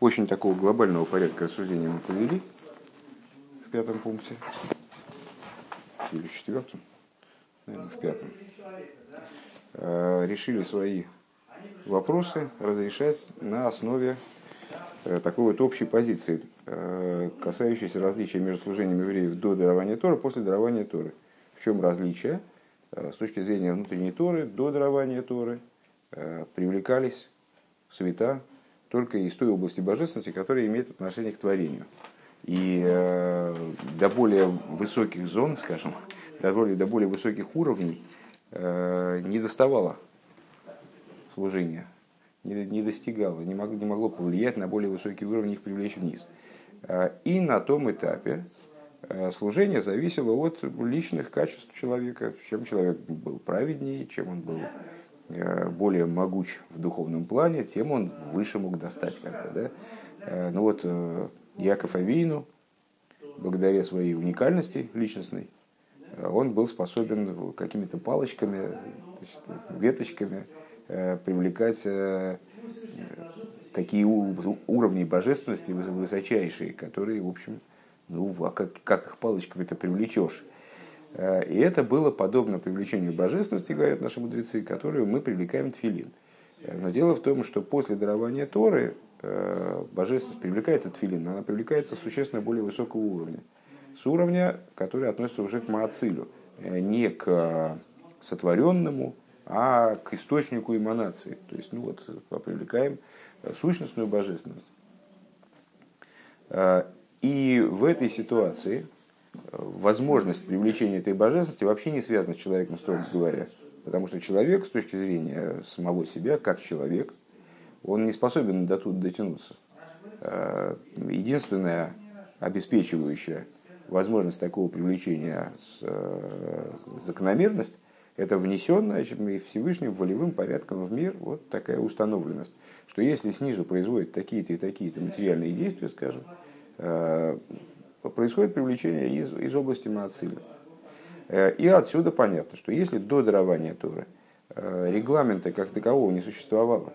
очень такого глобального порядка рассуждения мы повели в пятом пункте. Или в четвертом? Наверное, в пятом. Э, решили свои вопросы разрешать на основе э, такой вот общей позиции, э, касающейся различия между служением евреев до дарования Торы, после дарования Торы. В чем различие? С точки зрения внутренней Торы, до дарования Торы привлекались света только из той области божественности, которая имеет отношение к творению. И э, до более высоких зон, скажем, до более, до более высоких уровней э, не доставало служения, не, не достигало, не, мог, не могло повлиять на более высокие уровни, их привлечь вниз. Э, и на том этапе э, служение зависело от личных качеств человека, чем человек был праведнее, чем он был более могуч в духовном плане, тем он выше мог достать как-то. Да? Э, ну вот э, Яков Авину, благодаря своей уникальности личностной, он был способен какими-то палочками, значит, веточками привлекать такие уровни божественности высочайшие, которые, в общем, ну, а как, как их палочками-то привлечешь? Э, и это было подобно привлечению божественности, говорят наши мудрецы, которую мы привлекаем тфилин. Э, но дело в том, что после дарования Торы э, божественность привлекается тфилин, она привлекается существенно более высокого уровня. С уровня, который относится уже к Маацилю, не к сотворенному, а к источнику эманации. То есть, ну вот, привлекаем сущностную божественность. И в этой ситуации возможность привлечения этой божественности вообще не связана с человеком, строго говоря. Потому что человек, с точки зрения самого себя, как человек, он не способен до туда дотянуться. Э, единственная обеспечивающая возможность такого привлечения с, э, закономерность – это внесенная Всевышним волевым порядком в мир вот такая установленность, что если снизу производят такие-то и такие-то материальные действия, скажем, э, происходит привлечение из, из области Маациля. Э, и отсюда понятно, что если до дарования Торы э, регламента как такового не существовало,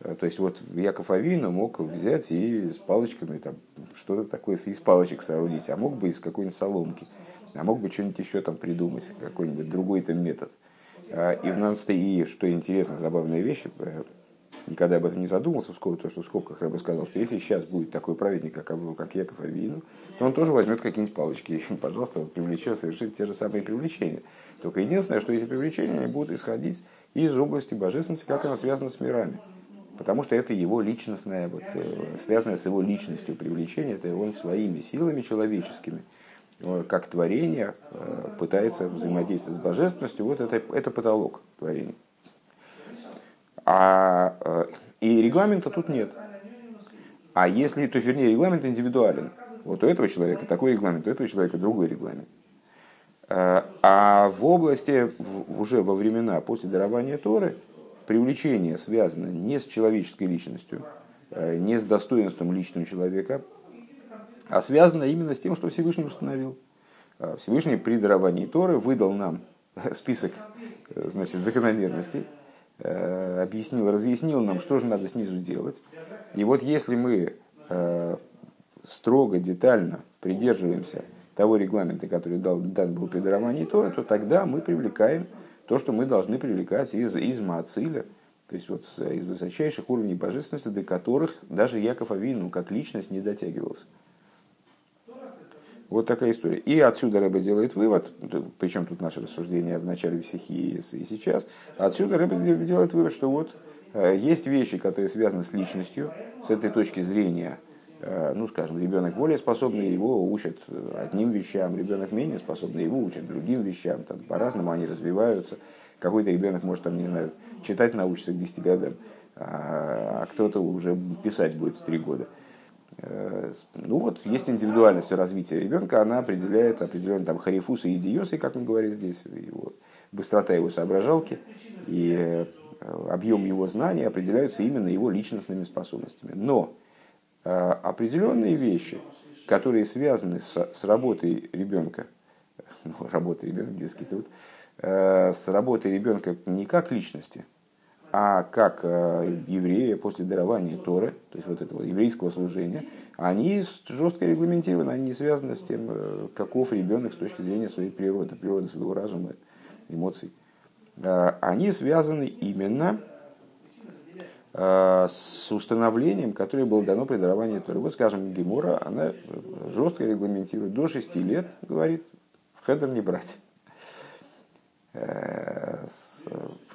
э, то есть вот Яков Авина мог взять и с палочками там что-то такое из палочек соорудить, а мог бы из какой-нибудь соломки, а мог бы что-нибудь еще там придумать, какой-нибудь другой там метод. И в и что интересно, забавная вещь, никогда об этом не скобках, то, что в скобках Рэбе сказал, что если сейчас будет такой праведник, как, как Яков Авину, то он тоже возьмет какие-нибудь палочки и, пожалуйста, привлечет, совершит те же самые привлечения. Только единственное, что эти привлечения они будут исходить из области божественности, как она связана с мирами. Потому что это его личностное, вот, э, связанное с его личностью привлечение, это он своими силами человеческими, э, как творение, э, пытается взаимодействовать с божественностью, вот это, это потолок творения. А, э, и регламента тут нет. А если, то вернее, регламент индивидуален. Вот у этого человека такой регламент, у этого человека другой регламент. Э, а в области, уже во времена после дарования Торы, привлечение связано не с человеческой личностью, э, не с достоинством личного человека, а связано именно с тем, что Всевышний установил. Всевышний при даровании Торы выдал нам список значит, закономерностей, объяснил, разъяснил нам, что же надо снизу делать. И вот если мы э, строго, детально придерживаемся того регламента, который дал, дан был при даровании Торы, то тогда мы привлекаем то, что мы должны привлекать из, из Маациля, то есть вот из высочайших уровней божественности, до которых даже Яков Авину как личность не дотягивался. Вот такая история. И отсюда Рэба делает вывод, причем тут наше рассуждение в начале психии и сейчас, отсюда Рэба делает вывод, что вот э, есть вещи, которые связаны с личностью, с этой точки зрения, э, ну, скажем, ребенок более способный, его учат одним вещам, ребенок менее способный, его учат другим вещам, там по-разному они развиваются. Какой-то ребенок может, там, не знаю, читать научиться к 10 годам, а, а кто-то уже писать будет в 3 года. Э, ну вот, есть индивидуальность развития ребенка, она определяет определенные там харифусы и диосы, как он говорит здесь, его, быстрота его соображалки и э, объем его знаний определяются именно его личностными способностями. Но э, определенные вещи, которые связаны с, с работой ребенка, ну, работой ребенка, детский труд, с работой ребенка не как личности, а как евреи после дарования Торы, то есть вот этого еврейского служения, они жестко регламентированы, они не связаны с тем, каков ребенок с точки зрения своей природы, природы своего разума, эмоций. Они связаны именно с установлением, которое было дано при даровании Торы. Вот, скажем, Гемора, она жестко регламентирует до 6 лет, говорит, в хедер не брать.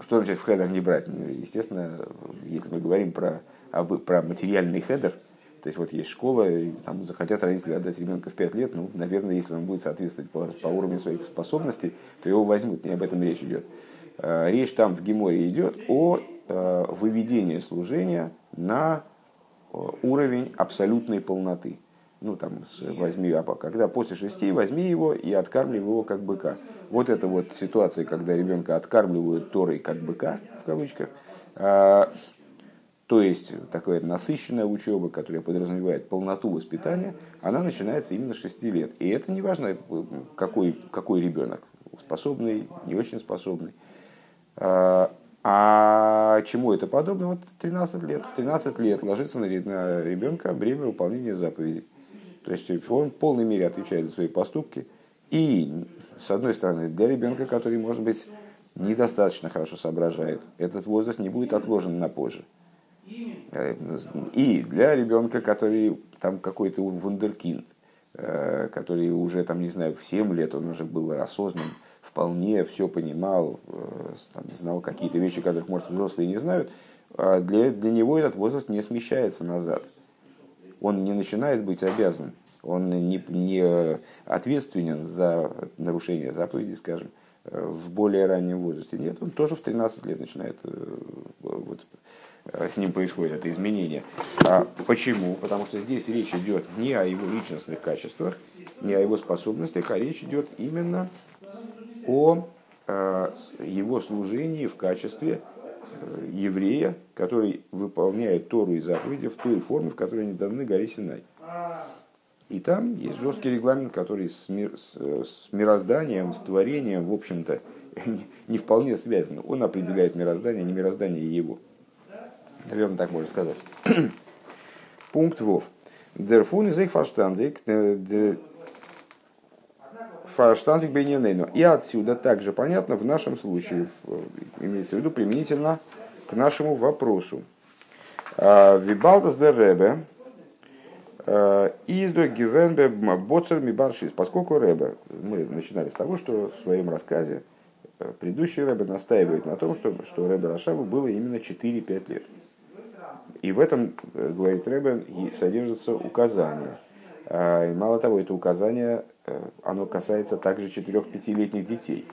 Что значит в хедер не брать? Ну, естественно, если мы говорим про, про материальный хедер, то есть вот есть школа, и там захотят родители отдать ребенка в 5 лет, ну, наверное, если он будет соответствовать по, по уровню своих способностей, то его возьмут, не об этом речь идет. Э, речь там в Геморе идет о э, выведении служения на уровень абсолютной полноты ну там возьми, а когда после шести возьми его и откармливай его как быка. Вот это вот ситуация, когда ребенка откармливают Торой как быка, в кавычках, а, то есть такая насыщенная учеба, которая подразумевает полноту воспитания, она начинается именно с 6 лет. И это не важно, какой, какой ребенок, способный, не очень способный. А, а чему это подобно? Вот 13 лет. В 13 лет ложится на ребенка бремя выполнения заповедей. То есть он в полной мере отвечает за свои поступки. И, с одной стороны, для ребенка, который, может быть, недостаточно хорошо соображает, этот возраст не будет отложен на позже. И для ребенка, который там какой-то вундеркинд, э, который уже, там, не знаю, в 7 лет он уже был осознан, вполне все понимал, э, там, знал какие-то вещи, которых, может, взрослые не знают, а для, для него этот возраст не смещается назад он не начинает быть обязан, он не, не ответственен за нарушение заповеди, скажем, в более раннем возрасте. Нет, он тоже в 13 лет начинает, э, вот, э, с ним происходит это изменение. А почему? Потому что здесь речь идет не о его личностных качествах, не о его способностях, а речь идет именно о э, его служении в качестве Э, еврея, который выполняет Тору и заповеди в той форме, в которой они даны горе Синай. И там есть жесткий регламент, который с, мир, с, с мирозданием, с творением, в общем-то, не, не вполне связан. Он определяет мироздание, не мироздание его. Наверное, так можно сказать. Пункт ВОВ. Дерфун из их фарштандик Фаштантик Бейнинейну. И отсюда также понятно в нашем случае, имеется в виду применительно к нашему вопросу. А, Вибалдас де Ребе а, издо Гивенбе Боцер Мибаршис. Поскольку Ребе, мы начинали с того, что в своем рассказе э, предыдущий Ребе настаивает на том, что, что Ребе Рашаву было именно 4-5 лет. И в этом, э, говорит Ребе, содержится указание. А, и мало того, это указание Э, оно касается также 4-5-летних детей,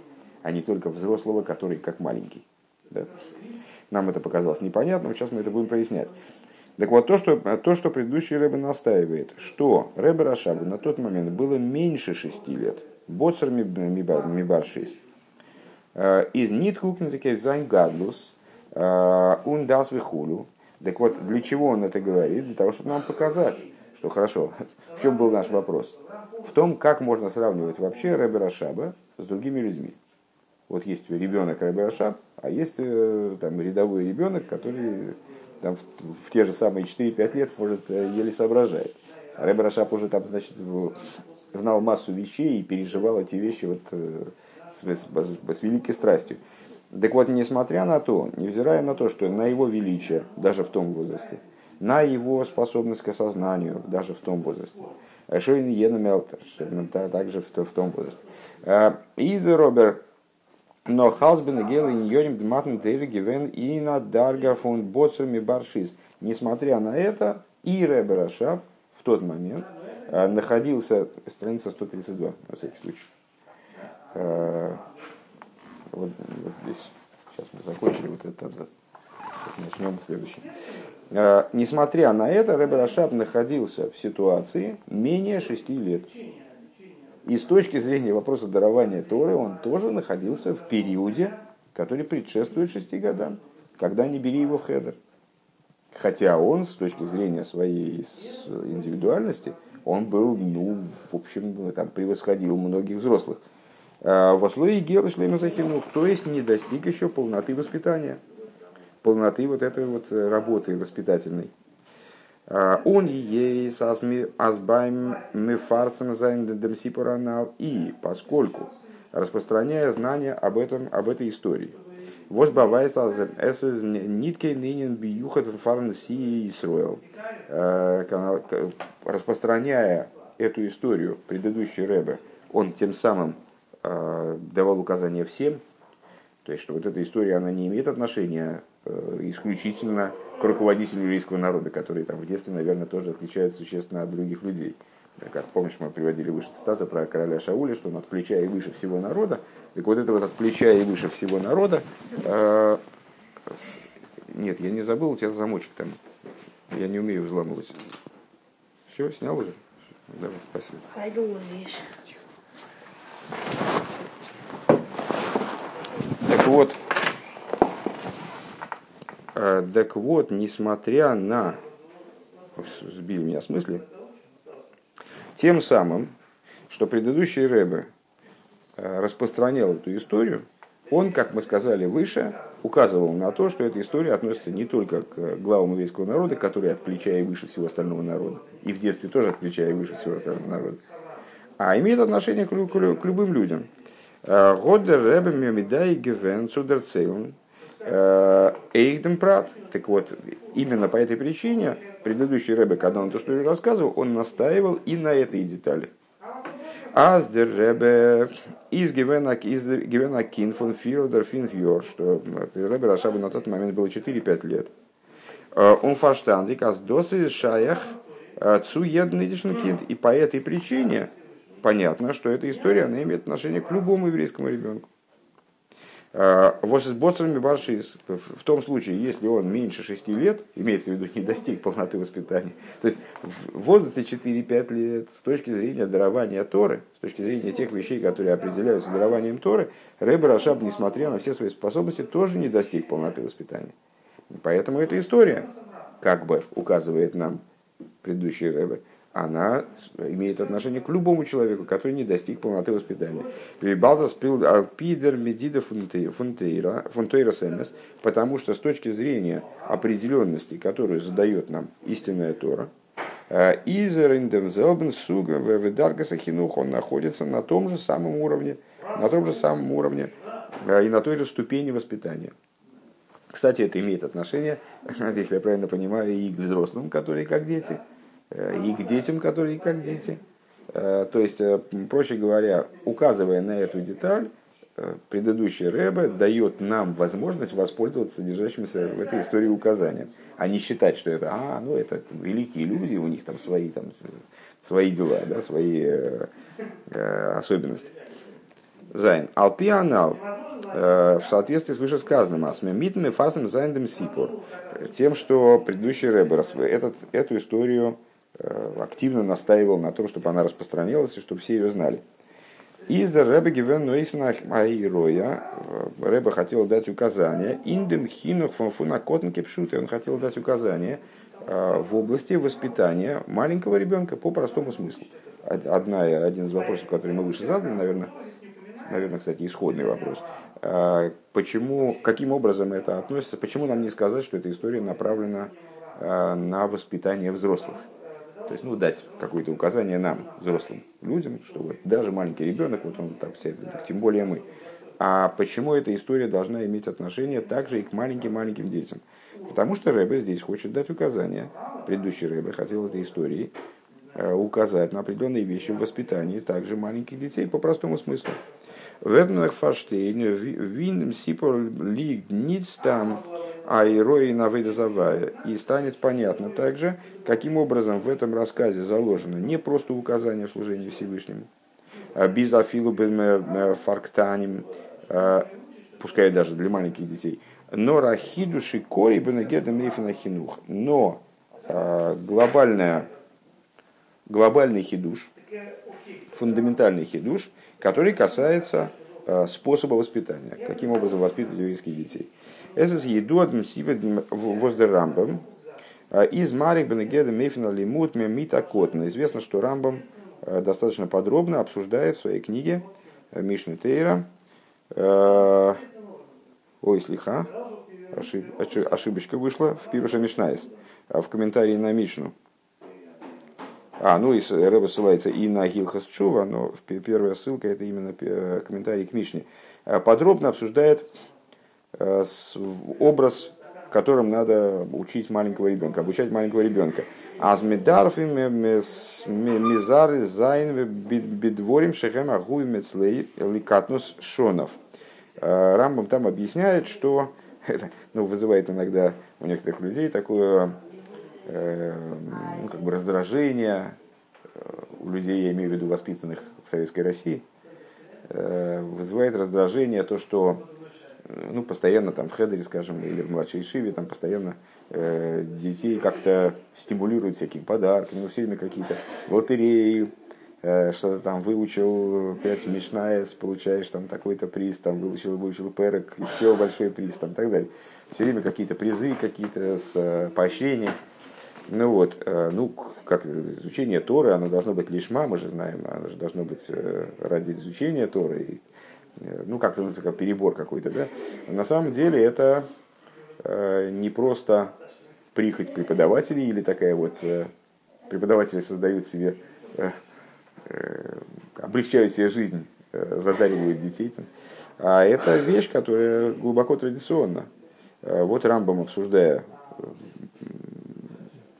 а не только взрослого, который как маленький. Да? Нам это показалось непонятным, сейчас мы это будем прояснять. Так вот, то, что, то, что предыдущий Рэбе настаивает, что Рэбе Рашабу на тот момент было меньше 6 лет, Боцер Мибар 6, э, из Ниткукнзекев Зайн Гадлус, Ундас э, Вихулю. Так вот, для чего он это говорит? Для того, чтобы нам показать, что хорошо. В чем был наш вопрос? в том, как можно сравнивать вообще Рэбе Рашаба с другими людьми. Вот есть ребенок Рэбе Рашаб, а есть э, там, рядовой ребенок, который там, в, в те же самые 4-5 лет может э, еле соображает. А Рэбе Рашаб уже там, значит, знал массу вещей и переживал эти вещи вот, э, с, с, с великой страстью. Так вот, несмотря на то, невзирая на то, что на его величие, даже в том возрасте, на его способность к осознанию, даже в том возрасте, Шойн Йена Мелтер, также в, том возрасте. Э, Из Робер, но Халсбен и Гел и Ньоним Дматн Гивен и на Дарга фон Боцами Баршис. Несмотря на это, и Ребер Ашаб в тот момент э, находился, страница 132, на всякий случай. Вот, вот здесь, сейчас мы закончили вот этот абзац. Начнем следующий. Э, несмотря на это, Рэбе Рашаб находился в ситуации менее шести лет. И с точки зрения вопроса дарования Торы, он тоже находился в периоде, который предшествует шести годам, когда не бери его в хедер. Хотя он, с точки зрения своей индивидуальности, он был, ну, в общем, там, превосходил многих взрослых. Э, в Шлема Захимну, то есть не достиг еще полноты воспитания. Полноты вот этой вот работы воспитательной. Он ей азбайм мифарсом зайндем сипуранал. И поскольку, распространяя знания об, этом, об этой истории, Возбавайс эс нитке нинен биюхат фарн си Исруэл. Распространяя эту историю, предыдущий Рэбе, он тем самым э, давал указания всем, то есть, что вот эта история, она не имеет отношения э, исключительно к руководителю еврейского народа, который там в детстве, наверное, тоже отличается существенно от других людей. Как помнишь, мы приводили выше цитату про короля Шауля, что он от плеча и выше всего народа. Так вот это вот от плеча и выше всего народа. Э, нет, я не забыл, у тебя замочек там. Я не умею взламывать. Все, снял уже? Давай, спасибо. Пойду здесь. Так вот, э, так вот, несмотря на... Сбили меня с мысли. Тем самым, что предыдущий Рэбе э, распространял эту историю, он, как мы сказали выше, указывал на то, что эта история относится не только к главам еврейского народа, которые от плеча и выше всего остального народа, и в детстве тоже от плеча и выше всего остального народа, а имеет отношение к, к, к любым людям. Э, Годер Ребе Мемидай Гевен Цудерцейлн э, Эйхдем Прат. Так вот, именно по этой причине предыдущий Ребе, когда он эту историю рассказывал, он настаивал и на этой детали – Аздер Ребе из Гевена Кин фон Фиродер Финфьор, что Ребе Рашабу на тот момент было 4-5 лет. Он фарштандик, аз досы шаях цу kind. И по этой причине понятно, что эта история она имеет отношение к любому еврейскому ребенку. Э, вот с боцами баршис, в том случае, если он меньше 6 лет, имеется в виду не достиг полноты воспитания, то есть в возрасте 4-5 лет, с точки зрения дарования Торы, с точки зрения тех вещей, которые определяются дарованием Торы, Рэбе Рашаб, несмотря на все свои способности, тоже не достиг полноты воспитания. Поэтому эта история, как бы указывает нам предыдущий Рэбе, она имеет отношение к любому человеку, который не достиг полноты воспитания. Вибалдас пидер медида фунтейра семес, потому что с точки зрения определенности, которую задает нам истинная Тора, э, Изер индемзелбен суга ведаргаса он находится на том же самом уровне, на том же самом уровне э, и на той же ступени воспитания. Кстати, это имеет отношение, если я правильно понимаю, и к взрослым, которые как дети – и к детям, которые как дети. Э, то есть, э, проще говоря, указывая на эту деталь, предыдущий Рэбе дает нам возможность воспользоваться содержащимся в этой истории указанием, а не считать, что это, а, ну это великие люди, у них там свои, там, свои дела, да, свои э, особенности. זיין. על פי הנ״ל в соответствии с вышесказанным, אַז מ'איז מפרסם זיין דעם סיפור, тем, что предыдущий Рэбе этот, эту историю Э, активно настаивал на том, чтобы она распространялась и чтобы все ее знали. Издер Рэбе Гивен Нойсенах Айроя, э, Рэбе хотел дать указания, индем хинух фанфуна котн кепшуты, он хотел дать указания э, в области воспитания маленького ребенка по простому смыслу. Одна, один из вопросов, который мы выше задали, наверное, наверное, кстати, исходный вопрос. Почему, каким образом это относится, почему нам не сказать, что эта история направлена на воспитание взрослых? То есть, ну, дать какое-то указание нам, взрослым людям, что вот даже маленький ребенок, вот он так все, тем более мы. А почему эта история должна иметь отношение также и к маленьким-маленьким детям? Потому что Рэбе здесь хочет дать указания. Предыдущий Рэбе хотел этой историей э, указать на определенные вещи в воспитании также маленьких детей по простому смыслу. Вебнах фаштейн вин сипор лиг там а Ирои Навейдазавая. И станет понятно также, каким образом в этом рассказе заложено не просто указание в служении Всевышнему, а бизафилу бен фарктаним, а, пускай даже для маленьких детей, но рахидуши кори бенегеда мейфина хинух. Но глобальная, глобальный хидуш, фундаментальный хидуш, который касается способа воспитания, каким образом воспитывать еврейских детей. עס איז ידוע וואָס דער רמב״ם. איז מאריך בנוגע דעם אופן הלימוד מיט אַ קטן. Известно, что Рамбам достаточно подробно обсуждает в своей книге Мишны Тейра. Ой, סליחה. ошиб, ошибочка вышла в Пируша Мишнайс, в комментарии на Мишну. А, ну и Рэба ссылается и на Гилхас Чува, но первая ссылка это именно комментарий к Мишне. Подробно обсуждает образ, которым надо учить маленького ребенка, обучать маленького ребенка. אַז מ'דאַרף אים מזרז זיין בדברים שהם אהובים אצלו לקטנות שניו. Рамбам там объясняет, что это ну, вызывает иногда у некоторых людей такое э, ну, как бы раздражение, у людей, я имею в виду воспитанных в Советской России, э, вызывает раздражение то, что ну, постоянно там в хедере, скажем, или в младшей шиве, там постоянно э, детей как-то стимулируют всякими подарками, ну, все время какие-то лотереи, э, что-то там выучил 5 мишнаес, получаешь там такой-то приз, там выучил, выучил перек, еще большой приз, там так далее. Все время какие-то призы, какие-то с э, поощрения. Ну вот, э, ну, как изучение Торы, оно должно быть лишма, мы же знаем, оно же должно быть э, ради изучения Торы. И, ну как-то ну, как перебор какой-то, да. На самом деле это э, не просто прихоть преподавателей или такая вот э, преподаватели создают себе, э, э, облегчают себе жизнь, э, задаривают детей, а это вещь, которая глубоко традиционна. Э, вот Рамбом, обсуждая э,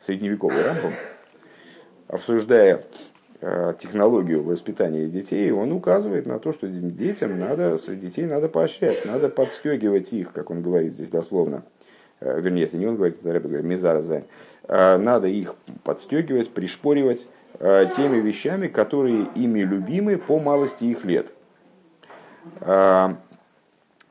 средневековый Рамбом, обсуждая Э, технологию воспитания детей, он указывает на то, что детям надо, детей надо поощрять, надо подстегивать их, как он говорит здесь дословно. Э, вернее, это не он говорит, это Рэбе говорит, Мизара Зайн. Э, надо их подстегивать, пришпоривать теми вещами, которые ими любимы по малости их лет.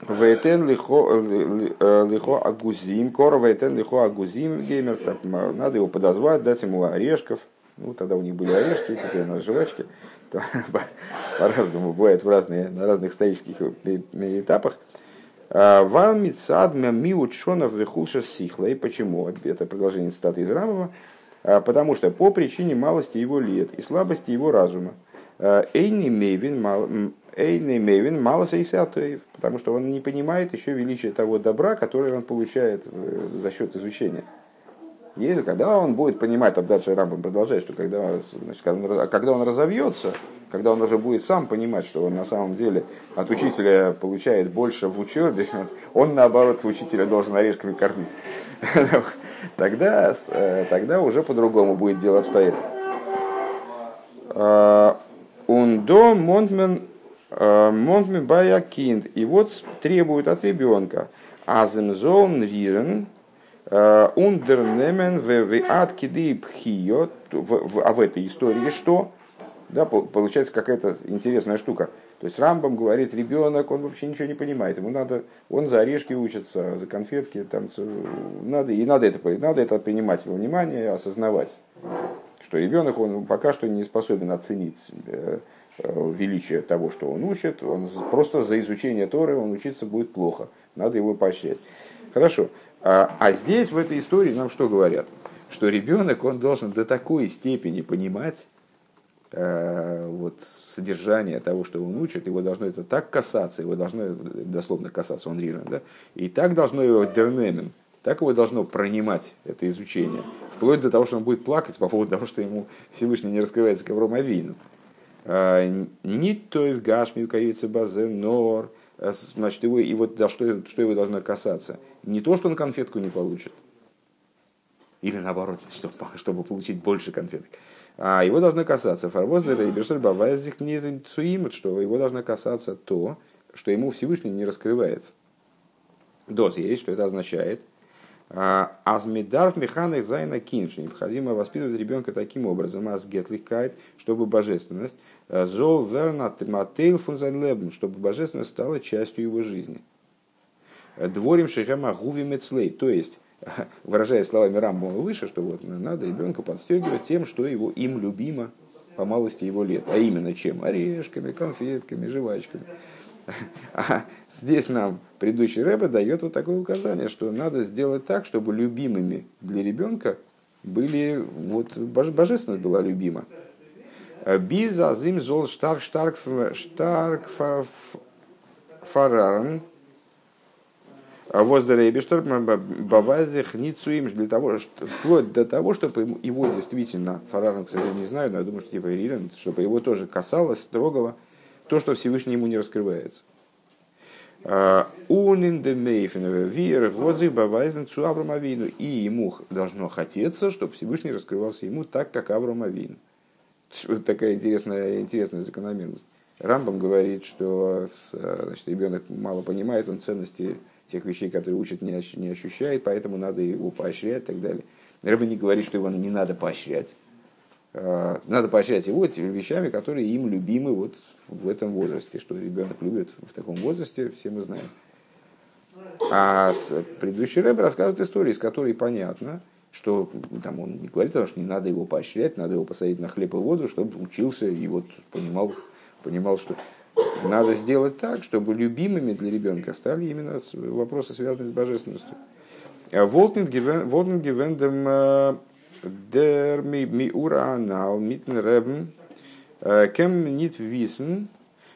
Вейтен лихо агузим, кора вейтен лихо агузим геймер. Надо его подозвать, дать ему орешков, ну, тогда у них были орешки, теперь у нас жвачки. По-разному бывает в разные, на разных исторических этапах. А, Вам мицадмя миучонов вихулша. И почему? Это продолжение цитаты из Рамова. А, потому что по причине малости его лет и слабости его разума. А, Эйни мейвин мало потому что он не понимает еще величие того добра, которое он получает за счет изучения. Если, когда он будет понимать, там дальше Рамбам продолжает, что когда, значит, когда, он, когда он разовьется, когда он уже будет сам понимать, что он на самом деле от учителя получает больше в учебе, он наоборот учителя должен орешками кормить. Тогда, э, тогда уже по-другому будет дело обстоять. Ундо Монтмен э, Монтмен Баякинд. И вот требует от ребенка. Аземзон Рирен Ундернемен в аткиды пхио, а в этой истории что? Да, получается какая-то интересная штука. То есть Рамбам говорит, ребенок, он вообще ничего не понимает, ему надо, он за орешки учится, за конфетки, там, надо, и надо это, надо это принимать во внимание, осознавать, что ребенок, он пока что не способен оценить э, э, величие того, что он учит, он просто за изучение Торы он учиться будет плохо, надо его поощрять. Хорошо, а, а здесь, в этой истории, нам что говорят? Что ребенок, он должен до такой степени понимать э, вот, содержание того, что он учит, его должно это так касаться, его должно дословно касаться, он ривен, да? и так должно его дернемен, так его должно пронимать это изучение, вплоть до того, что он будет плакать по поводу того, что ему Всевышний не раскрывается ковром авину. А, Ни той в гашми каюется базен нор, значит, его, и вот да, что, что его должно касаться – не то, что он конфетку не получит, или наоборот, чтобы, чтобы получить больше конфеток, а его должно касаться фарвознера и бешер бавайзих не что его должно касаться то, что ему Всевышний не раскрывается. דאָס הייסט, что это означает. А, אַז מ'דאַרף מחנך זיין אַ קינד. Необходимо воспитывать ребенка таким образом, אַז געטלעכקייט, чтобы божественность, זאָל ווערן אַ טייל פון זיין לעבן, чтобы божественность стала частью его жизни. דברים שהם אהובים אצלו. То есть, выражая словами Рамбома выше, что вот надо ребенка подстегивать тем, что его им любимо по малости его лет. А именно чем? Орешками, конфетками, жвачками. А здесь нам предыдущий Рэбе дает вот такое указание, что надо сделать так, чтобы любимыми для ребенка были, вот божественность была любима. Биза зим зол штарк штарк штарк фарарн А воздерейбештор бавазих ницуим для того, что, вплоть до того, чтобы его действительно, Фарарен, кстати, не знаю, но я думаю, что типа Ирин, чтобы его тоже касалось, трогало то, что Всевышний ему не раскрывается. Авраамовину. И ему должно хотеться, чтобы Всевышний раскрывался ему так, как Авраамовин. Вот такая интересная, интересная закономерность. Рамбам говорит, что значит, ребенок мало понимает, он ценности тех вещей, которые учат, не ощущает, поэтому надо его поощрять и так далее. Рэба не говорит, что его не надо поощрять. А, надо поощрять его вещами, которые им любимы вот в этом возрасте. Что ребенок любит в таком возрасте, все мы знаем. А предыдущий рэб рассказывает истории, из которой понятно, что там он не говорит, что не надо его поощрять, надо его посадить на хлеб и воду, чтобы учился и вот понимал, понимал, что надо сделать так, чтобы любимыми для ребенка стали именно вопросы, связанные с божественностью. Волтен гивендем э, дер миура анал митн ребен э, кем нит висен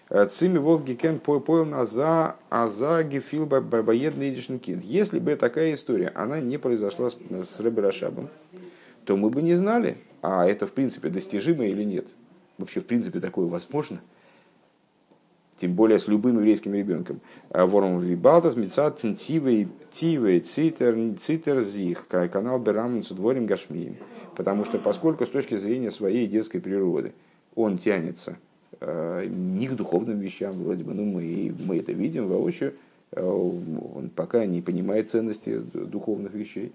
э, цими волги кен поел наза аза гефил баедный идишнкин. Если бы такая история, она не произошла с, с Рэбе Рашабом, то мы бы не знали, а это в принципе достижимо или нет. Вообще, в принципе, такое возможно – тем более с любым еврейским ребенком. А Вором вибалтас, мецат, тивей, тивей, цитер, цитер зих, канал берам с дворем гашмием. Потому что поскольку с точки зрения своей детской природы он тянется э, не к духовным вещам, вроде бы, ну мы, мы это видим воочию, э, он пока не понимает ценности духовных вещей,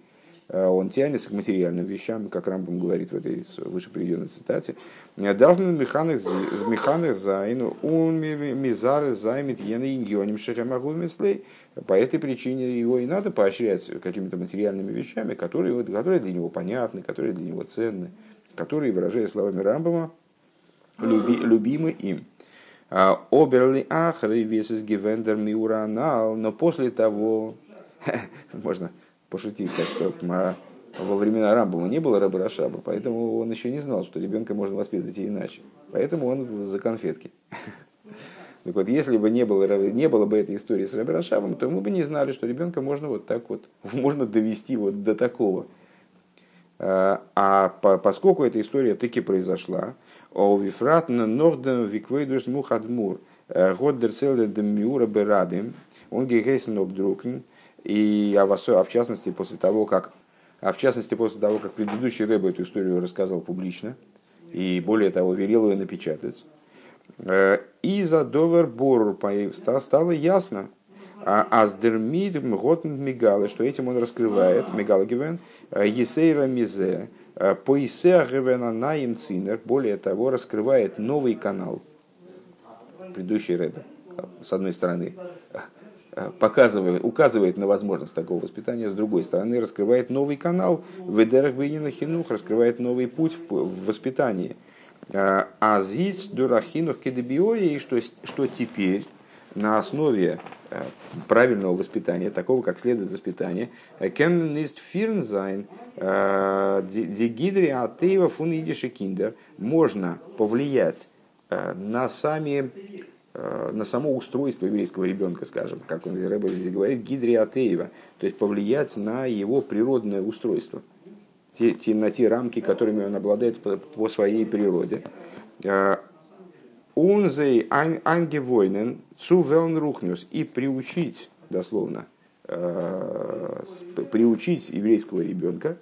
он тянется к материальным вещам, как Рамбам говорит в этой выше приведенной цитате. Должен механик зайну, мизары займет ены ингионим шехемагу мислей. По этой причине его и надо поощрять какими-то материальными вещами, которые, которые для него понятны, которые для него ценны, которые, выражая словами Рамбама, люби, любимы им. А, Оберли ахры весис гивендер миуранал, но после того, можно пошутить, так что во времена Рамбама не было раба Рашаба, поэтому он еще не знал, что ребенка можно воспитывать иначе. Поэтому он за конфетки. Так вот, если бы не было, не было бы этой истории с Раби Рашабом, то мы бы не знали, что ребенка можно вот так вот, можно довести вот до такого. А, а по, поскольку эта история таки произошла, о вифрат норден виквейдуш мухадмур, э, годдер целе демиура берадим, он гейхейсен обдрукн, и, а, в, а в частности, после того, как а в частности, после того, как предыдущий Рэбе эту историю рассказал публично, и более того, велел ее напечатать, э, и за довер бор стало ясно, а аздермид мготн мигалы, что этим он раскрывает, мигал гивен, э, есейра мизе, э, поисе гивена наим цинер, более того, раскрывает новый канал, предыдущий Рэбе, с одной стороны, показывает, указывает на возможность такого воспитания, с другой стороны раскрывает новый канал в Эдерах Бейнина Хинух, раскрывает новый путь в воспитании. Э, Азиц Дурахинух Кедебиои, что, что теперь на основе э, правильного воспитания, такого, как следует воспитание, Кемнист Фирнзайн, Дигидри Атеева Фун Киндер, можно повлиять на сами Э, на само устройство еврейского ребенка, скажем, как он Рэбе здесь говорит, гидриатеева, то есть повлиять на его природное устройство, те, те, на те рамки, которыми он обладает по, по своей природе. Э, Унзей ангевойнен цу рухнюс и приучить, дословно, э, приучить еврейского ребенка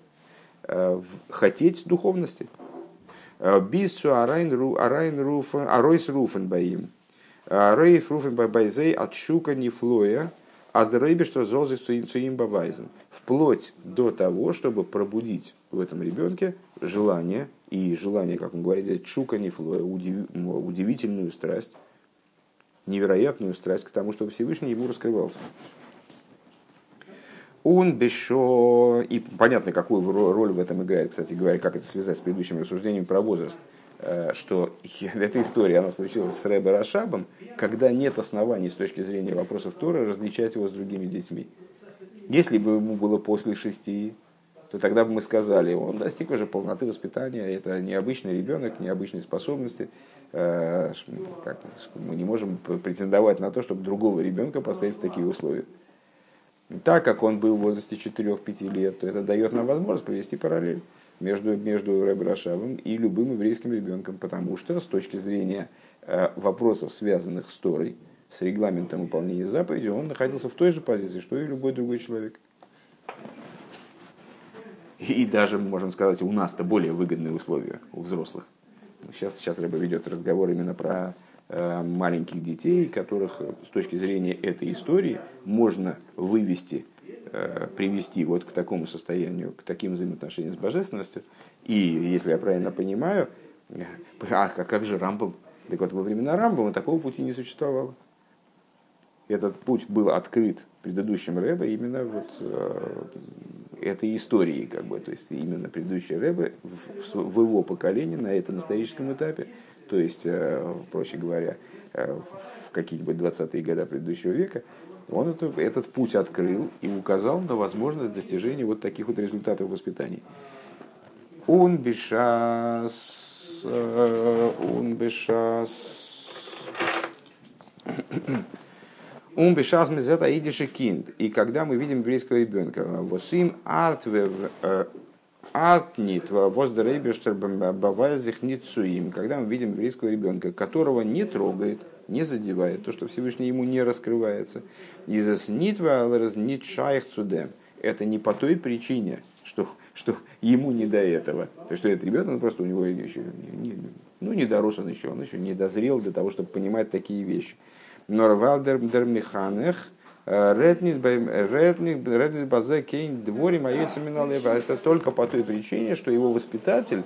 хотеть духовности. Бису арайн руфен, аройс руфен баим Рейф руфен байзей от шука нефлоя, а здоровье, что зозы цуим бавайзен. Вплоть до того, чтобы пробудить в этом ребенке желание, и желание, как он говорит, шука нефлоя, удивительную страсть, невероятную страсть к тому, чтобы Всевышний ему раскрывался. Он бешо... И понятно, какую роль в этом играет, кстати говоря, как это связать с предыдущим рассуждением про возраст – что эта история, она случилась с Рэбе Рашабом, когда нет оснований с точки зрения вопросов Тора различать его с другими детьми. Если бы ему было после шести, то тогда бы мы сказали, он достиг уже полноты воспитания, это необычный ребенок, необычные способности. Э, как, мы не можем претендовать на то, чтобы другого ребенка поставить в такие условия. Так как он был в возрасте 4-5 лет, то это дает нам возможность провести параллель между, между Рэб и любым еврейским ребенком, потому что с точки зрения э, вопросов, связанных с Торой, с регламентом выполнения заповедей, он находился в той же позиции, что и любой другой человек. И даже, можем сказать, у нас-то более выгодные условия у взрослых. Сейчас, сейчас Рэба ведет разговор именно про э, маленьких детей, которых с точки зрения этой истории можно вывести, э, привести вот к такому состоянию, к таким взаимоотношениям с божественностью. И, если я правильно понимаю, э, а как же Рамбом? Так вот, во времена Рамбома такого пути не существовало этот путь был открыт предыдущим Рэбе именно вот э, этой истории, как бы, то есть именно предыдущий Рэбе в, в его поколении на этом историческом этапе, то есть, э, проще говоря, э, в какие-нибудь 20-е годы предыдущего века, он это, этот путь открыл и указал на возможность достижения вот таких вот результатов воспитания. Он бешас, он бешас, Ум бешаз мезета идиши кинд. И когда мы видим еврейского ребенка, восим арт э, артнит воздерейбештер бавайзих ницуим. Когда мы видим еврейского ребенка, которого не трогает, не задевает, то, что Всевышний ему не раскрывается. Из нитва нит шайх цудем. Это не по той причине, что, что ему не до этого. То, что этот ребенок, он просто у него еще не, ну, не дорос он еще, он еще не дозрел для того, чтобы понимать такие вещи. Норвалдер дер Механех, Реднит базе кейн дворим аюцаминалева. Это только по той причине, что его воспитатель,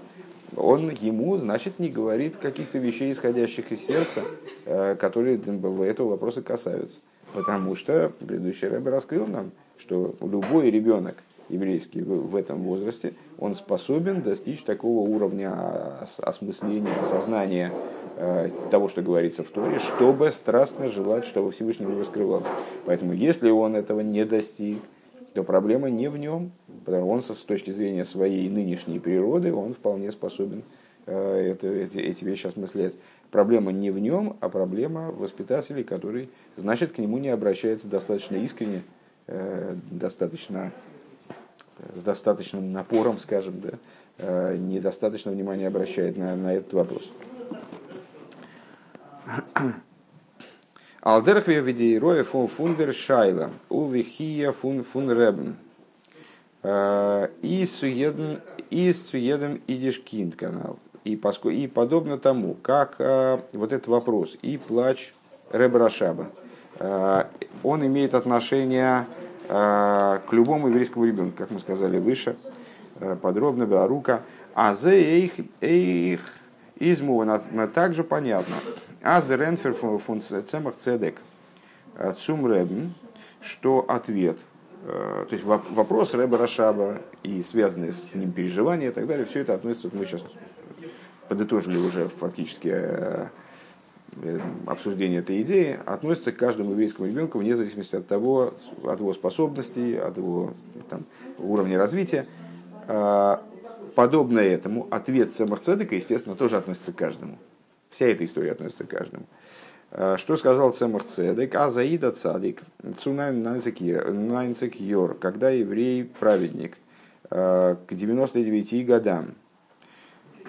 он ему, значит, не говорит каких-то вещей, исходящих из сердца, э, которые этого вопроса касаются. Потому что предыдущий рэбе раскрыл нам, что любой ребенок еврейский в этом возрасте, он способен достичь такого уровня осмысления, осознания Э, того, что говорится в Торе, чтобы страстно желать, чтобы Всевышний раскрывался. Поэтому, если он этого не достиг, то проблема не в нем, потому он с точки зрения своей нынешней природы, он вполне способен э, это, эти, эти вещи осмыслять. Проблема не в нем, а проблема воспитателей, который, значит, к нему не обращается достаточно искренне, э, достаточно, с достаточным напором, скажем, да, недостаточно внимания обращает на, на этот вопрос. Алдерхве видеироя фун фундер шайла, увихия фун фун ребен. Э, и суеден, и суеден идиш кинд канал. И, и подобно тому, как э, вот этот вопрос и плач Ребра Шаба, э, он имеет отношение к любому еврейскому ребенку, как мы сказали выше, подробно, Белорука. А за их, их изму также понятно, Аз де ренфер фун цемах цедек цум рэбн, что ответ, э, то есть вопрос Рэба Рашаба и связанные с ним переживания и так далее, все это относится, мы сейчас подытожили уже фактически э, э, обсуждение этой идеи, относится к каждому еврейскому ребенку вне зависимости от того, от его способностей, от его там, уровня развития. Подобно этому, ответ Цемах Цедека, естественно, тоже относится к каждому. Вся эта история относится к каждому. Э, что сказал Цемах Цедек? А Заида Цадик, Цунайн Найнцек Йор, когда еврей праведник э, к 99 годам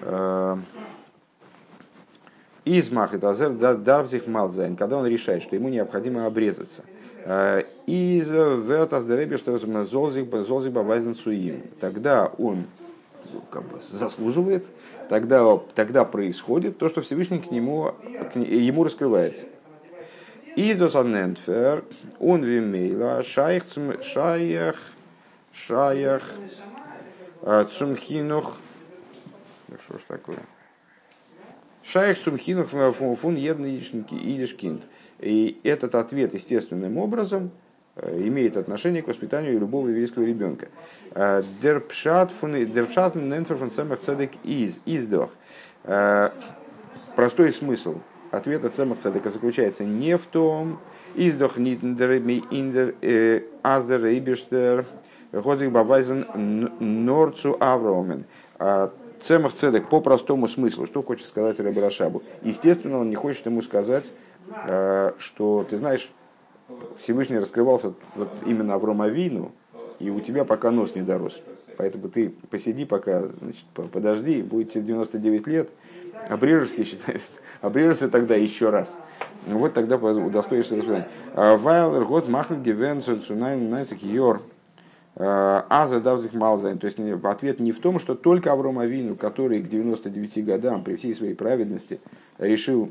э, Измах и Тазер Дарбзих Малзайн, когда он решает, что ему необходимо обрезаться. Из Вертас Деребе, что Золзик Бабайзен Суим. Тогда он как бы заслуживает тогда, тогда происходит то, что Всевышний к нему, к, ему раскрывается. Издос анентфер, он вимейла, шайх, шайх, шайх, а, цумхинух, что ж такое? Шайх цумхинух фун едный идишкинд. И этот ответ естественным образом – имеет отношение к воспитанию любого еврейского ребенка. Э, дерпшат фун ненфер фун из издох. Э, простой смысл ответа цемах цедека заключается не в том, издох нитндерми индер аздер рейбештер гозик бабайзен норцу авромен. Цемах цедек по простому смыслу, что хочет сказать Рабирашабу. Естественно, он не хочет ему сказать, что ты знаешь, Всевышний раскрывался вот именно Авром Авину, и у тебя пока нос не дорос. Поэтому ты посиди пока, значит, подожди, будет тебе 99 лет, обрежешься, считай, обрежешься тогда еще раз. Ну вот тогда удостоишься воспитания. А, Вайлер год махнет гивен цунайн найцек йор. А, а задавзих малзайн. То есть ответ не в том, что только Авром Авину, который к 99 годам при всей своей праведности решил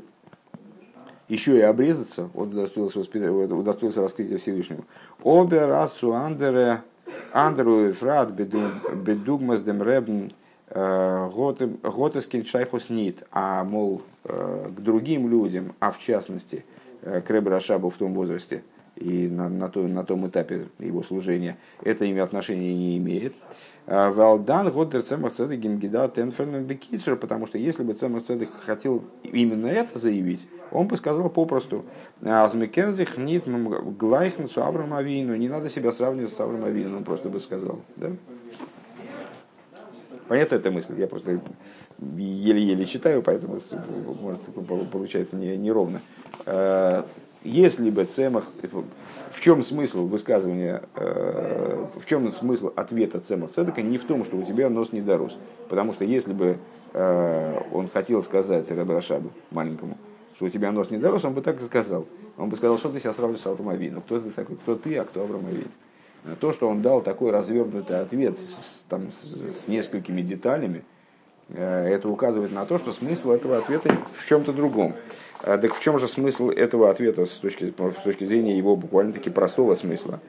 еще и обрезаться, он удостоился, воспит... удостоился раскрытия Всевышнему. Обе расу андере андеру фрат бедугмас дем ребн э, готескин шайхус нит, а мол э, к другим людям, а в частности э, к Ребе Рашабу в том возрасте и на, на, том, на том этапе его служения, это имя отношения не имеет. Валдан Годдер Цемах Цедек Гимгида Тенферн Бекицер, потому что если бы Цемах Цедек хотел именно это заявить, он бы сказал попросту, Азмикензих нит глайхн с не надо себя сравнивать с Авраам он просто бы сказал. Да? Понятна эта мысль? Я просто еле-еле читаю, поэтому может получается неровно. Если бы Цемах... В чем смысл высказывания, э, в чем смысл ответа Цемах Цедека? Не в том, что у тебя нос не дорос. Потому что если бы э, он хотел сказать Рабрашабу маленькому, что у тебя нос не дорос, он бы так и сказал. Он бы сказал, что ты себя сравниваешь с Авромовином. Кто ты такой? Кто ты, а кто Авромовин? То, что он дал такой развернутый ответ с, там, с несколькими деталями, э, это указывает на то, что смысл этого ответа в чем-то другом. А, так в чем же смысл этого ответа с точки, с точки зрения его буквально-таки простого смысла?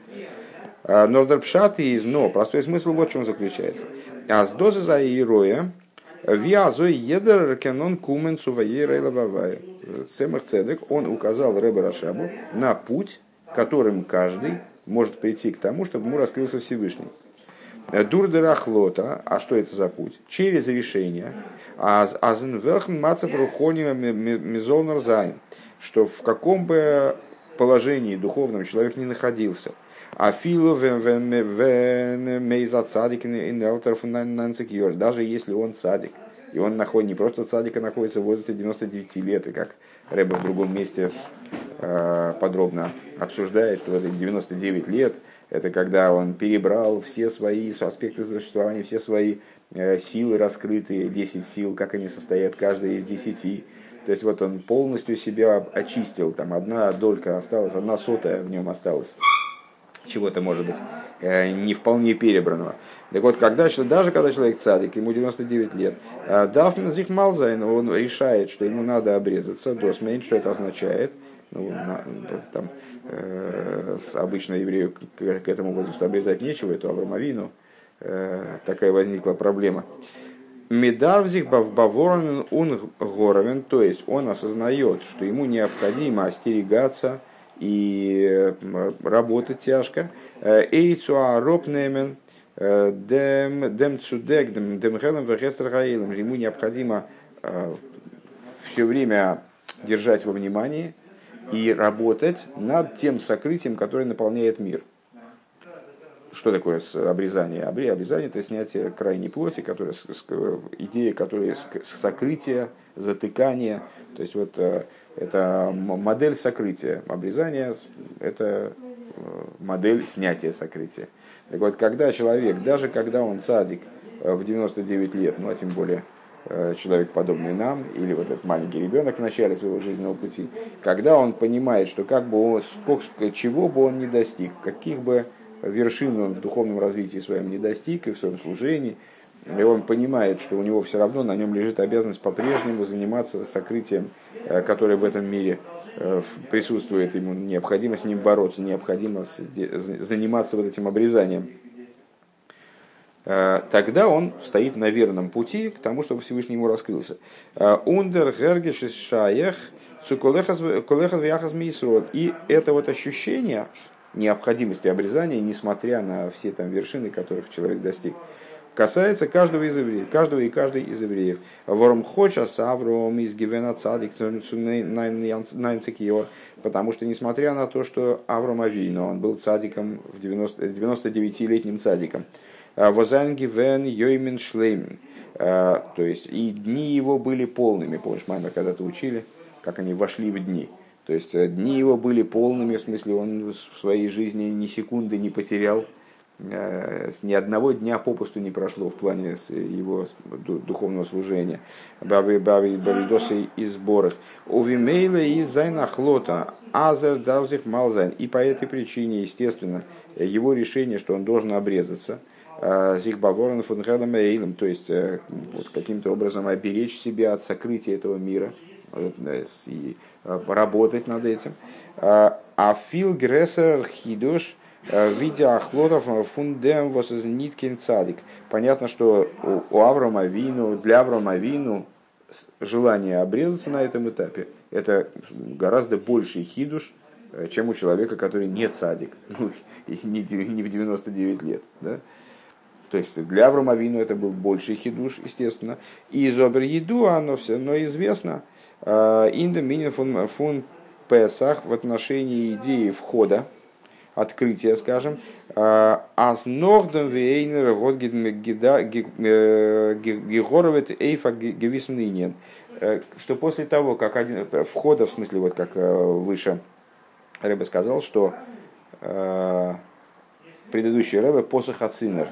А, Нордерпшат из но простой смысл вот в чем заключается. А с дозы за иероя виазой едер кенон кумен суваей лававая. Цемах Цедек, он указал Рэбе Рашабу на путь, которым каждый может прийти к тому, чтобы ему раскрылся Всевышний. Дурдерахлота, а что это за путь? Через решение. Азенвелхн мацев рухонима мизолнер зайн. Что в каком бы положении духовном человек не находился. А филу мейза цадик даже если он цадик. И он находит, не просто цадика находится в возрасте 99 лет, и как Рэба в другом месте э, подробно обсуждает, что это 99 лет – это когда он перебрал все свои аспекты существования, все свои э, силы раскрытые, 10 сил, как они состоят, каждая из 10. То есть вот он полностью себя очистил, там одна долька осталась, одна сотая в нем осталась чего-то, может быть, э, не вполне перебранного. Так вот, когда, даже когда человек цадик, ему 99 лет, э, Дафна Зихмалзайн, он решает, что ему надо обрезаться, досмейн, что это означает – ну, на, там, э, обычно еврею к, к этому возрасту обрезать нечего, это Авромовину э, такая возникла проблема. Медарвзих баворон он горовен, то есть он осознает, что ему необходимо остерегаться и э, работать тяжко. Э, Эйцуа ропнемен э, дем дем цудек дем дем Ему необходимо все время держать во внимании – и работать над тем сокрытием, которое наполняет мир. Что такое обрезание? Обрезание – это снятие крайней плоти, которая, идея, которая сокрытие, затыкание. То есть вот э, это модель сокрытия. Обрезание – это э, модель снятия сокрытия. Так вот, когда человек, даже когда он садик э, в 99 лет, ну а тем более человек, подобный нам, или вот этот маленький ребенок в начале своего жизненного пути, когда он понимает, что как бы он, чего бы он ни достиг, каких бы вершин он в духовном развитии своем не достиг и в своем служении, и он понимает, что у него все равно на нем лежит обязанность по-прежнему заниматься сокрытием, э, которое в этом мире э, присутствует, ему необходимо с ним бороться, необходимо заниматься вот этим обрезанием. Э, тогда он стоит на верном пути к тому, чтобы Всевышний ему раскрылся. Э, Ундер гергеш шаях И это вот ощущение необходимости обрезания, несмотря на все там вершины, которых человек достиг, касается каждого из евреев, каждого и каждой из евреев. Вором хоча савром из гивена цадик потому что несмотря на то, что Авром Авино, он был цадиком в 90, 99-летним цадиком, Возанги вен йоймен шлеймен. А, то есть и дни его были полными. Помнишь, мама когда-то учили, как они вошли в дни. То есть дни его были полными, в смысле он в своей жизни ни секунды не потерял, ни одного дня попусту не прошло в плане его духовного служения. Баби Баби Бавидосы и сборах. Увимейла и Зайнахлота, Азер Даузих Малзайн. И по этой причине, естественно, его решение, что он должен обрезаться, Зихбаворон фон Эйлем, то есть вот, каким-то образом оберечь себя от сокрытия этого мира и работать над этим. А фил грессер хидуш – в виде ахлотов фундем ниткин цадик. Понятно, что у Аврома Вину, для Аврома Вину желание обрезаться на этом этапе это гораздо больший хидуш, э, чем у человека, который не цадик, ну, не в 99 лет. Да? То есть для Аврома Вину это был больший хидуш, естественно. И из еду оно все но известно. Э, Инда минин фун Песах в отношении идеи входа открытие, скажем, «Аз нордом вейнер год гигоровет эйфа гевиснинен». Что после того, как один, входа, в смысле, вот как выше Рэбе сказал, что предыдущий Рэбе Посох Ацинер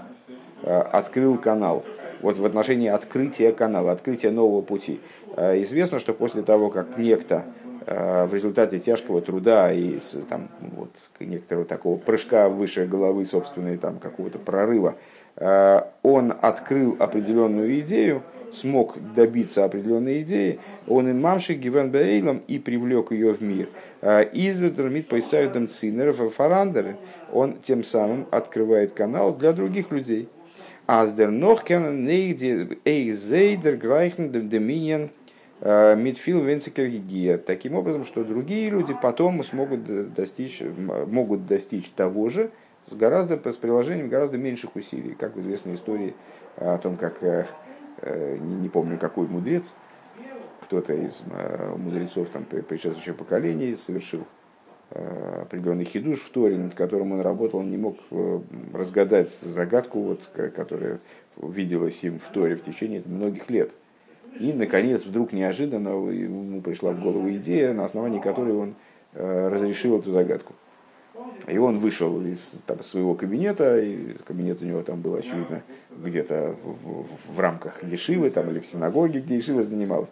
открыл канал. Вот в отношении открытия канала, открытия нового пути. Известно, что после того, как некто Э, в результате тяжкого труда и там, вот, некоторого такого прыжка выше головы собственной, там, какого-то прорыва, э, он открыл определенную идею, смог добиться определенной идеи, он им мамши гивен бейлом и привлек ее в мир. Э, из драмит поисаидом цинеров фарандеры, он тем самым открывает канал для других людей. Аздер нохкен эйзейдер грайхен доминион Э, Мидфил Венцикергигия. Таким образом, что другие люди потом смогут достичь, могут достичь того же с, гораздо, с приложением гораздо меньших усилий, как в известной истории о том, как, э, э, не, не помню какой мудрец, кто-то из мудрецов там, предшествующего поколения совершил определенный хидуш в Торе, над которым он работал, он не мог разгадать загадку, вот, которая виделась им в Торе в течение многих лет – и, наконец, вдруг неожиданно ему пришла в голову идея, на основании которой он э, разрешил эту загадку. И он вышел из там, своего кабинета, и кабинет у него там был, очевидно, где-то в, в, в рамках Ешивы там, или в синагоге, где Ешива занималась.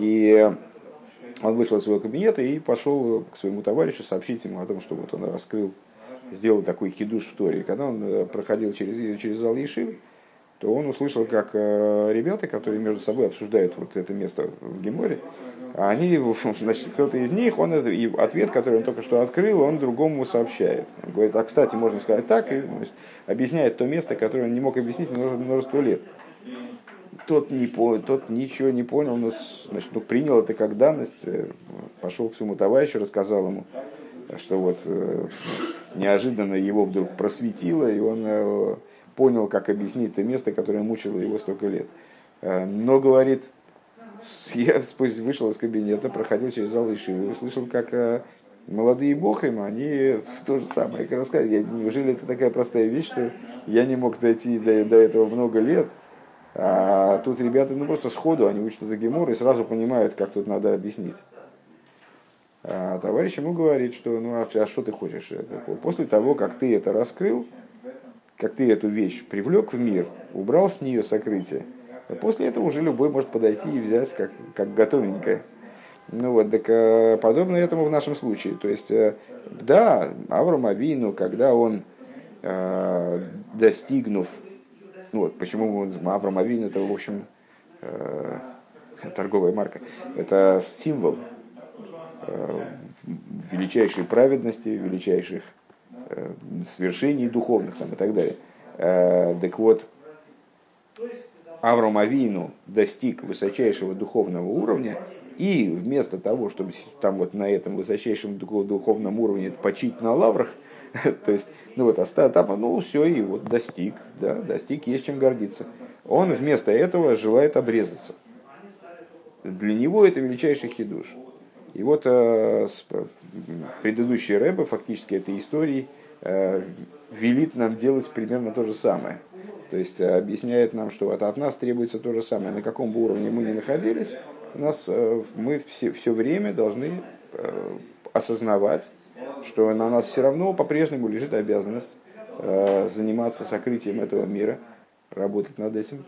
И он вышел из своего кабинета и пошел к своему товарищу сообщить ему о том, что вот он раскрыл, сделал такой хидуш в Торе. Когда он э, проходил через, через зал Ешивы, то он услышал, как э, ребята, которые между собой обсуждают вот это место в Геморе, они, значит, кто-то из них, он и ответ, который он только что открыл, он другому сообщает. Он говорит, а кстати, можно сказать так, и значит, объясняет то место, которое он не мог объяснить множество лет. Тот, не, тот ничего не понял, но значит, ну, принял это как данность, э, пошел к своему товарищу, рассказал ему, что вот э, неожиданно его вдруг просветило, и он понял, как объяснить это место, которое мучило его столько лет. Э, но, говорит, я вышел из кабинета, проходил через зал и услышал, как э, молодые бохримы, они то же самое. Как рассказывали, неужели это такая простая вещь, что я не мог дойти до, до этого много лет, а тут ребята ну, просто сходу, они учат это гемор и сразу понимают, как тут надо объяснить. А товарищ ему говорит, что ну а, а что ты хочешь? Это, после того, как ты это раскрыл, как ты эту вещь привлек в мир, убрал с нее сокрытие, после этого уже любой может подойти и взять как, как готовенькое. Ну вот, так э, подобно этому в нашем случае. То есть, э, да, Авраам Авину, когда он, э, достигнув, ну вот, почему Авраам Авину, это, в общем, торговая марка, это символ величайшей праведности, величайших Э, свершений духовных там, и так далее. Э, так вот, Авраам Авину достиг высочайшего духовного уровня, и вместо того, чтобы там вот на этом высочайшем духовном уровне почить на лаврах, то есть, ну вот, там, ну все, и вот достиг, да, достиг, есть чем гордиться. Он вместо этого желает обрезаться. Для него это величайший хидуш. И вот э, предыдущий рэбы фактически этой истории э, велит нам делать примерно то же самое. То есть э, объясняет нам, что вот от нас требуется то же самое. На каком бы уровне мы ни находились, у нас, э, мы все, все время должны э, осознавать, что на нас все равно по-прежнему лежит обязанность э, заниматься сокрытием этого мира, работать над этим.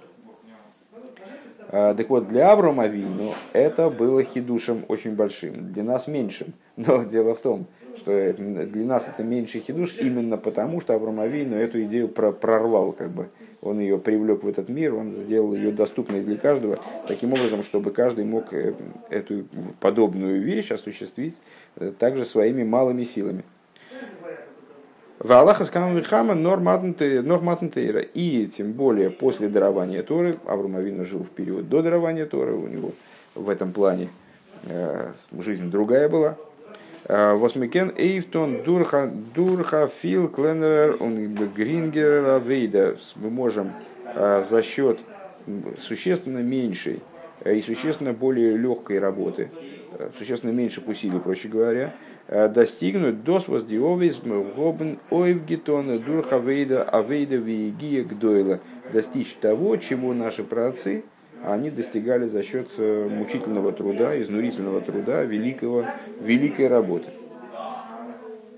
Э, так вот, для Аврома Вину это было хидушем очень большим, для нас меньшим. Но дело в том, что для нас это меньший хидуш именно потому, что Авраам Авину эту идею прорвал, как бы. Он ее привлек в этот мир, он сделал ее доступной для каждого, таким образом, чтобы каждый мог э, эту подобную вещь осуществить э, также своими малыми силами. В Аллаха Скамвихама Норматнтейра. И тем более после дарования Торы, Авраам Авину жил в период до дарования Торы, у него в этом плане э, жизнь другая была, Восмикен Эйфтон Дурха Дурха Фил Кленнер он Грингера Вейда. Мы можем а, за счет существенно меньшей э, и существенно более легкой работы, э, существенно меньших усилий, проще говоря, э, достигнуть дос воздиовизм гобн ойвгитона дурха вейда авейда виегия гдойла, достичь того, чего наши праотцы – они достигали за счет э, мучительного труда, изнурительного труда, великого, великой работы.